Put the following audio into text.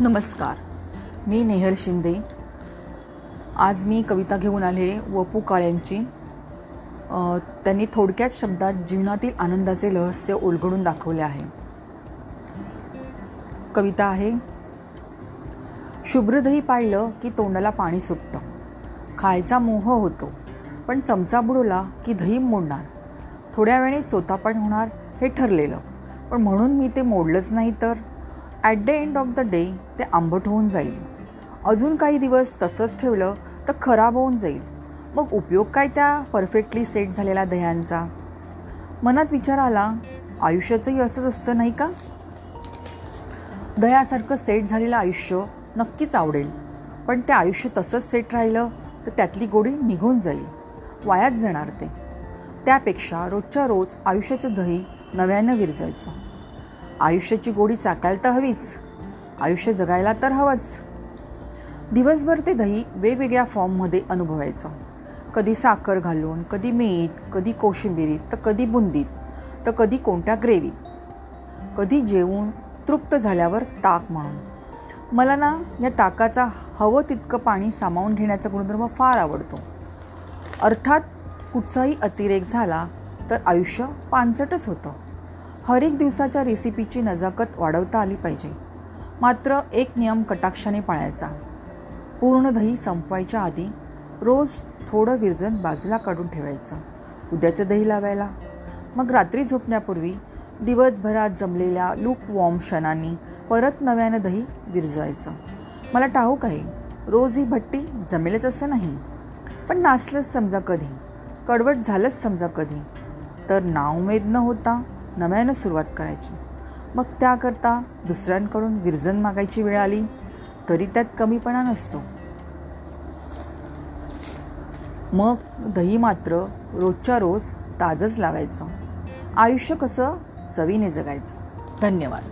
नमस्कार. मी नेहल शिंदे. आज मी कविता घेऊन आले वपू काळ्यांची त्यांनी थोडक्यात शब्दात जीवनातील आनंदाचे रहस्य उलगडून दाखवले आहे. कविता आहे शुभ्रदही पाळलं की तोंडाला पाणी सुटतं. खायचा मोह होतो पण चमचा बुडवला की दही मोडणार. थोड्या वेळाने चोतापण होणार हे ठरलेलं. पण म्हणून मी ते मोडलंच नाही तर at the end of the day ते आंबट होऊन जाईल. अजून काही दिवस तसंच ठेवलं तर खराब होऊन जाईल. मग उपयोग काय त्या परफेक्टली सेट झालेल्या दह्यांचा? मनात विचार आला आयुष्याचंही असंच असतं नाही का? दह्यासारखं सेट झालेलं आयुष्य नक्कीच आवडेल. पण ते आयुष्य तसंच सेट राहिलं तर त्यातली गोडी निघून जाईल. वायाच जाणार ते. त्यापेक्षा रोजच्या रोज आयुष्याचं दही नव्यानं विरजायचं. आयुष्याची गोडी चाकायला तर हवीच. आयुष्य जगायला तर हवंच. दिवसभर ते दही वेगवेगळ्या फॉर्ममध्ये अनुभवायचं. कधी साखर घालून कधी मीठ कधी कोशिंबिरीत तर कधी बुंदीत तर कधी कोणत्या ग्रेव्हीत कधी जेवून तृप्त झाल्यावर ताक म्हणून मला ना या ताकाचा हवं तितकं पाणी सामावून घेण्याचा गुणधर्म फार आवडतो. अर्थात कुठचाही अतिरेक झाला तर आयुष्य पानचटच होतं. हर एक दिवसाच्या रेसिपीची नजाकत वाढवता आली पाहिजे. मात्र एक नियम कटाक्षाने पाळायचा. पूर्ण दही संपवायच्या आधी रोज थोडं विरजन बाजूला काढून ठेवायचं. उद्याचं दही लावायला. मग रात्री झोपण्यापूर्वी दिवसभरात जमलेल्या लूक वॉर्म क्षणांनी परत नव्यानं दही विरजवायचं. मला ठाऊक आहे रोज ही भट्टी जमेलच असं नाही. पण नाचलंच समजा कधी. कडवट झालंच समजा कधी. तर नाउमेद न होता नव्यानं सुरुवात करायची. मग त्याकरता दुसऱ्यांकडून विरजन मागायची वेळ आली तरी त्यात कमीपणा नसतो. मग दही मात्र रोजच्या रोज ताजंच लावायचं. आयुष्य कसं चवीने जगायचं. धन्यवाद.